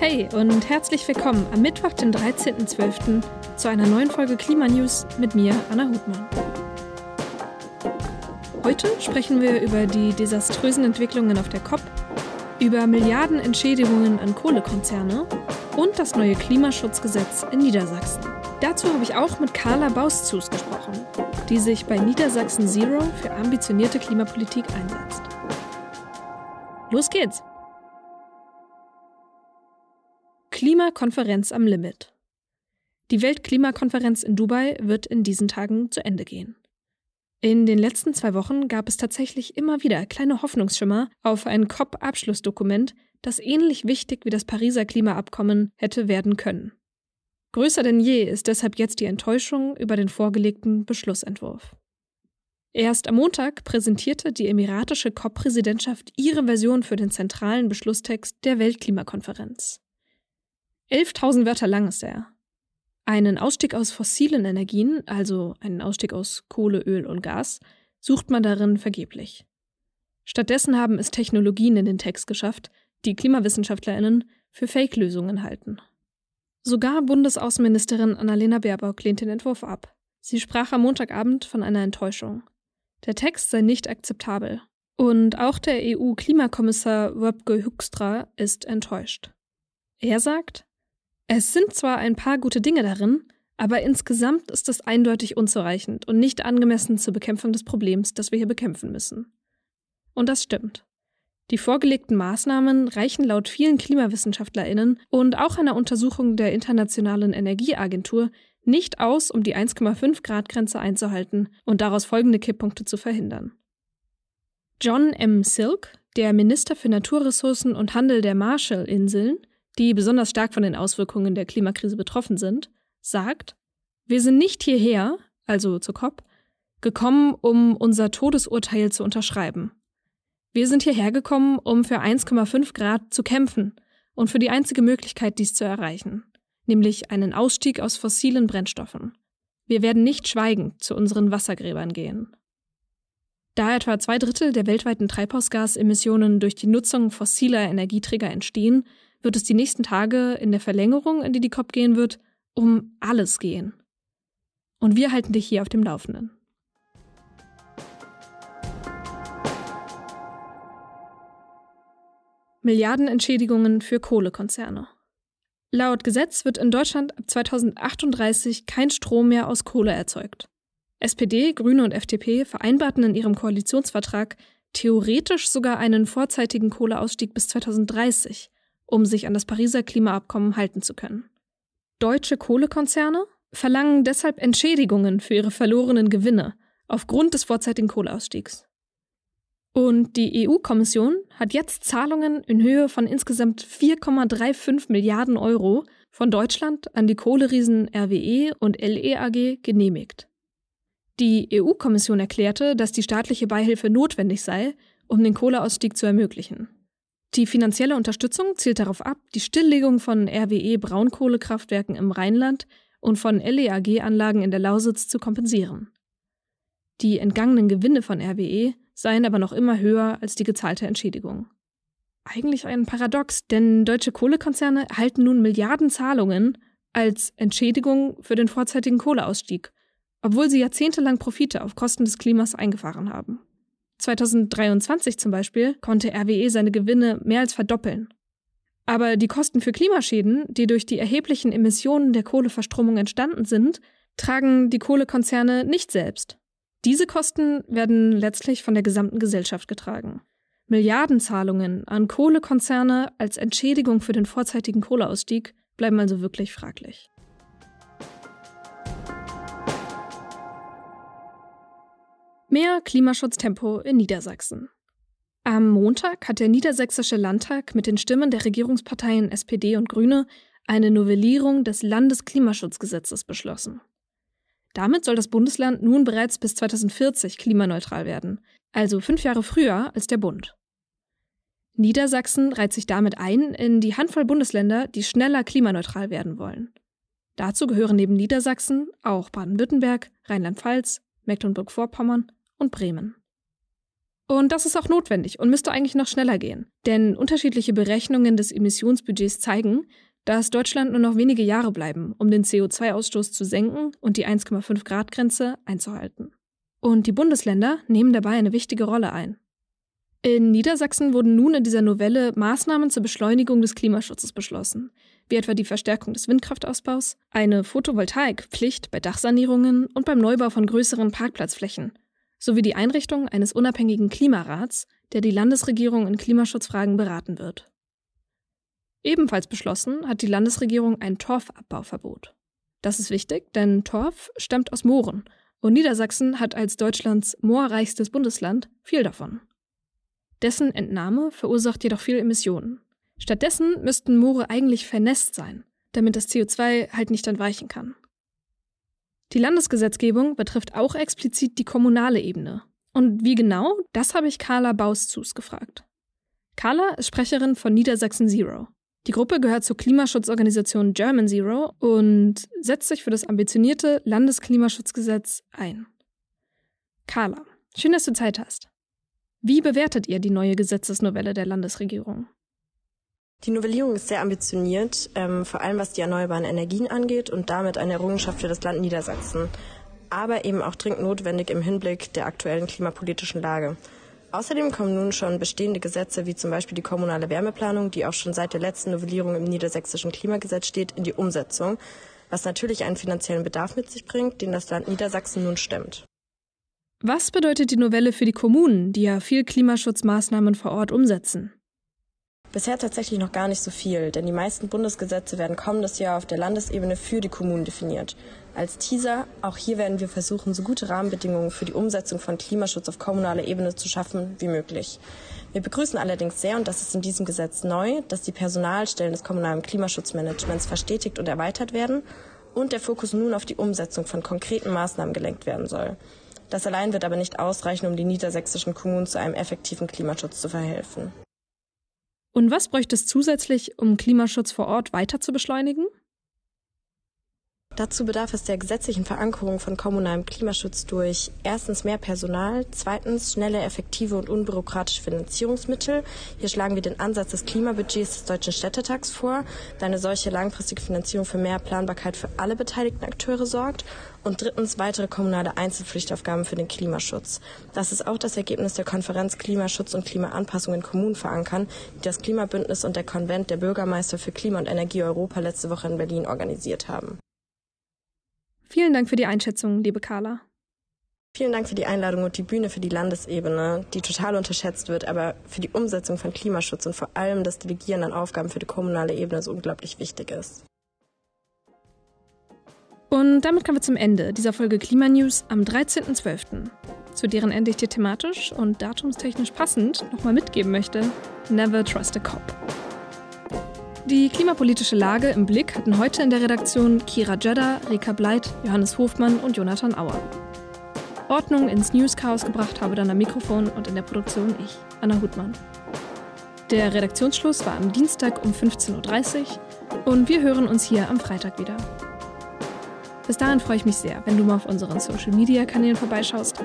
Hey und herzlich willkommen am Mittwoch, den 13.12. zu einer neuen Folge Klimanews mit mir, Anna Hutmann. Heute sprechen wir über die desaströsen Entwicklungen auf der COP, über Milliardenentschädigungen an Kohlekonzerne und das neue Klimaschutzgesetz in Niedersachsen. Dazu habe ich auch mit Carla Bauszus gesprochen, die sich bei Niedersachsen Zero für ambitionierte Klimapolitik einsetzt. Los geht's! Klimakonferenz am Limit. Die Weltklimakonferenz in Dubai wird in diesen Tagen zu Ende gehen. In den letzten zwei Wochen gab es tatsächlich immer wieder kleine Hoffnungsschimmer auf ein COP-Abschlussdokument, das ähnlich wichtig wie das Pariser Klimaabkommen hätte werden können. Größer denn je ist deshalb jetzt die Enttäuschung über den vorgelegten Beschlussentwurf. Erst am Montag präsentierte die emiratische COP-Präsidentschaft ihre Version für den zentralen Beschlusstext der Weltklimakonferenz. 11.000 Wörter lang ist er. Einen Ausstieg aus fossilen Energien, also einen Ausstieg aus Kohle, Öl und Gas, sucht man darin vergeblich. Stattdessen haben es Technologien in den Text geschafft, die KlimawissenschaftlerInnen für Fake-Lösungen halten. Sogar Bundesaußenministerin Annalena Baerbock lehnt den Entwurf ab. Sie sprach am Montagabend von einer Enttäuschung. Der Text sei nicht akzeptabel. Und auch der EU-Klimakommissar Wöbke Huckstra ist enttäuscht. Er sagt, es sind zwar ein paar gute Dinge darin, aber insgesamt ist es eindeutig unzureichend und nicht angemessen zur Bekämpfung des Problems, das wir hier bekämpfen müssen. Und das stimmt. Die vorgelegten Maßnahmen reichen laut vielen KlimawissenschaftlerInnen und auch einer Untersuchung der Internationalen Energieagentur nicht aus, um die 1,5 Grad Grenze einzuhalten und daraus folgende Kipppunkte zu verhindern. John M. Silk, der Minister für Naturressourcen und Handel der Marshall-Inseln, die besonders stark von den Auswirkungen der Klimakrise betroffen sind, sagt, wir sind nicht hierher, also zur COP, gekommen, um unser Todesurteil zu unterschreiben. Wir sind hierher gekommen, um für 1,5 Grad zu kämpfen und für die einzige Möglichkeit, dies zu erreichen, nämlich einen Ausstieg aus fossilen Brennstoffen. Wir werden nicht schweigend zu unseren Wassergräbern gehen. Da etwa zwei Drittel der weltweiten Treibhausgasemissionen durch die Nutzung fossiler Energieträger entstehen, wird es die nächsten Tage in der Verlängerung, in die die COP gehen wird, um alles gehen. Und wir halten dich hier auf dem Laufenden. Milliardenentschädigungen für Kohlekonzerne. Laut Gesetz wird in Deutschland ab 2038 kein Strom mehr aus Kohle erzeugt. SPD, Grüne und FDP vereinbarten in ihrem Koalitionsvertrag theoretisch sogar einen vorzeitigen Kohleausstieg bis 2030, um sich an das Pariser Klimaabkommen halten zu können. Deutsche Kohlekonzerne verlangen deshalb Entschädigungen für ihre verlorenen Gewinne aufgrund des vorzeitigen Kohleausstiegs. Und die EU-Kommission hat jetzt Zahlungen in Höhe von insgesamt 4,35 Milliarden Euro von Deutschland an die Kohleriesen RWE und LEAG genehmigt. Die EU-Kommission erklärte, dass die staatliche Beihilfe notwendig sei, um den Kohleausstieg zu ermöglichen. Die finanzielle Unterstützung zielt darauf ab, die Stilllegung von RWE Braunkohlekraftwerken im Rheinland und von LEAG-Anlagen in der Lausitz zu kompensieren. Die entgangenen Gewinne von RWE seien aber noch immer höher als die gezahlte Entschädigung. Eigentlich ein Paradox, denn deutsche Kohlekonzerne erhalten nun Milliardenzahlungen als Entschädigung für den vorzeitigen Kohleausstieg, obwohl sie jahrzehntelang Profite auf Kosten des Klimas eingefahren haben. 2023 zum Beispiel konnte RWE seine Gewinne mehr als verdoppeln. Aber die Kosten für Klimaschäden, die durch die erheblichen Emissionen der Kohleverstromung entstanden sind, tragen die Kohlekonzerne nicht selbst. Diese Kosten werden letztlich von der gesamten Gesellschaft getragen. Milliardenzahlungen an Kohlekonzerne als Entschädigung für den vorzeitigen Kohleausstieg bleiben also wirklich fraglich. Mehr Klimaschutztempo in Niedersachsen. Am Montag hat der Niedersächsische Landtag mit den Stimmen der Regierungsparteien SPD und Grüne eine Novellierung des Landesklimaschutzgesetzes beschlossen. Damit soll das Bundesland nun bereits bis 2040 klimaneutral werden, also fünf Jahre früher als der Bund. Niedersachsen reiht sich damit ein in die Handvoll Bundesländer, die schneller klimaneutral werden wollen. Dazu gehören neben Niedersachsen auch Baden-Württemberg, Rheinland-Pfalz, Mecklenburg-Vorpommern und Bremen. Und das ist auch notwendig und müsste eigentlich noch schneller gehen. Denn unterschiedliche Berechnungen des Emissionsbudgets zeigen, dass Deutschland nur noch wenige Jahre bleiben, um den CO2-Ausstoß zu senken und die 1,5 Grad Grenze einzuhalten. Und die Bundesländer nehmen dabei eine wichtige Rolle ein. In Niedersachsen wurden nun in dieser Novelle Maßnahmen zur Beschleunigung des Klimaschutzes beschlossen, wie etwa die Verstärkung des Windkraftausbaus, eine Photovoltaikpflicht bei Dachsanierungen und beim Neubau von größeren Parkplatzflächen, sowie die Einrichtung eines unabhängigen Klimarats, der die Landesregierung in Klimaschutzfragen beraten wird. Ebenfalls beschlossen hat die Landesregierung ein Torfabbauverbot. Das ist wichtig, denn Torf stammt aus Mooren und Niedersachsen hat als Deutschlands moorreichstes Bundesland viel davon. Dessen Entnahme verursacht jedoch viel Emissionen. Stattdessen müssten Moore eigentlich vernässt sein, damit das CO2 halt nicht entweichen kann. Die Landesgesetzgebung betrifft auch explizit die kommunale Ebene. Und wie genau, das habe ich Carla Bauszus gefragt. Carla ist Sprecherin von Niedersachsen Zero. Die Gruppe gehört zur Klimaschutzorganisation German Zero und setzt sich für das ambitionierte Landesklimaschutzgesetz ein. Carla, schön, dass du Zeit hast. Wie bewertet ihr die neue Gesetzesnovelle der Landesregierung? Die Novellierung ist sehr ambitioniert, ähm, vor allem was die erneuerbaren Energien angeht und damit eine Errungenschaft für das Land Niedersachsen, aber eben auch dringend notwendig im Hinblick der aktuellen klimapolitischen Lage. Außerdem kommen nun schon bestehende Gesetze, wie zum Beispiel die kommunale Wärmeplanung, die auch schon seit der letzten Novellierung im niedersächsischen Klimagesetz steht, in die Umsetzung, was natürlich einen finanziellen Bedarf mit sich bringt, den das Land Niedersachsen nun stemmt. Was bedeutet die Novelle für die Kommunen, die ja viel Klimaschutzmaßnahmen vor Ort umsetzen? Bisher tatsächlich noch gar nicht so viel, denn die meisten Bundesgesetze werden kommendes Jahr auf der Landesebene für die Kommunen definiert. Als Teaser, auch hier werden wir versuchen, so gute Rahmenbedingungen für die Umsetzung von Klimaschutz auf kommunaler Ebene zu schaffen wie möglich. Wir begrüßen allerdings sehr, und das ist in diesem Gesetz neu, dass die Personalstellen des kommunalen Klimaschutzmanagements verstetigt und erweitert werden und der Fokus nun auf die Umsetzung von konkreten Maßnahmen gelenkt werden soll. Das allein wird aber nicht ausreichen, um die niedersächsischen Kommunen zu einem effektiven Klimaschutz zu verhelfen. Und was bräuchte es zusätzlich, um Klimaschutz vor Ort weiter zu beschleunigen? Dazu bedarf es der gesetzlichen Verankerung von kommunalem Klimaschutz durch erstens mehr Personal, zweitens schnelle, effektive und unbürokratische Finanzierungsmittel. Hier schlagen wir den Ansatz des Klimabudgets des Deutschen Städtetags vor, da eine solche langfristige Finanzierung für mehr Planbarkeit für alle beteiligten Akteure sorgt. Und drittens weitere kommunale Einzelpflichtaufgaben für den Klimaschutz. Das ist auch das Ergebnis der Konferenz Klimaschutz und Klimaanpassung in Kommunen verankern, die das Klimabündnis und der Konvent der Bürgermeister für Klima und Energie Europa letzte Woche in Berlin organisiert haben. Vielen Dank für die Einschätzung, liebe Carla. Vielen Dank für die Einladung und die Bühne für die Landesebene, die total unterschätzt wird, aber für die Umsetzung von Klimaschutz und vor allem das Delegieren an Aufgaben für die kommunale Ebene so unglaublich wichtig ist. Und damit kommen wir zum Ende dieser Folge Klimanews am 13.12., zu deren Ende ich dir thematisch und datumstechnisch passend nochmal mitgeben möchte: Never trust a cop. Die klimapolitische Lage im Blick hatten heute in der Redaktion Kira Jeddah, Rika Bleit, Johannes Hofmann und Jonathan Auer. Ordnung ins News-Chaos gebracht habe dann am Mikrofon und in der Produktion ich, Anna Hutmann. Der Redaktionsschluss war am Dienstag um 15.30 Uhr und wir hören uns hier am Freitag wieder. Bis dahin freue ich mich sehr, wenn du mal auf unseren Social-Media-Kanälen vorbeischaust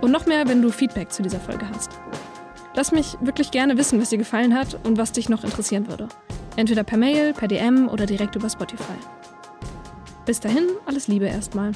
und noch mehr, wenn du Feedback zu dieser Folge hast. Lass mich wirklich gerne wissen, was dir gefallen hat und was dich noch interessieren würde. Entweder per Mail, per DM oder direkt über Spotify. Bis dahin, alles Liebe erstmal.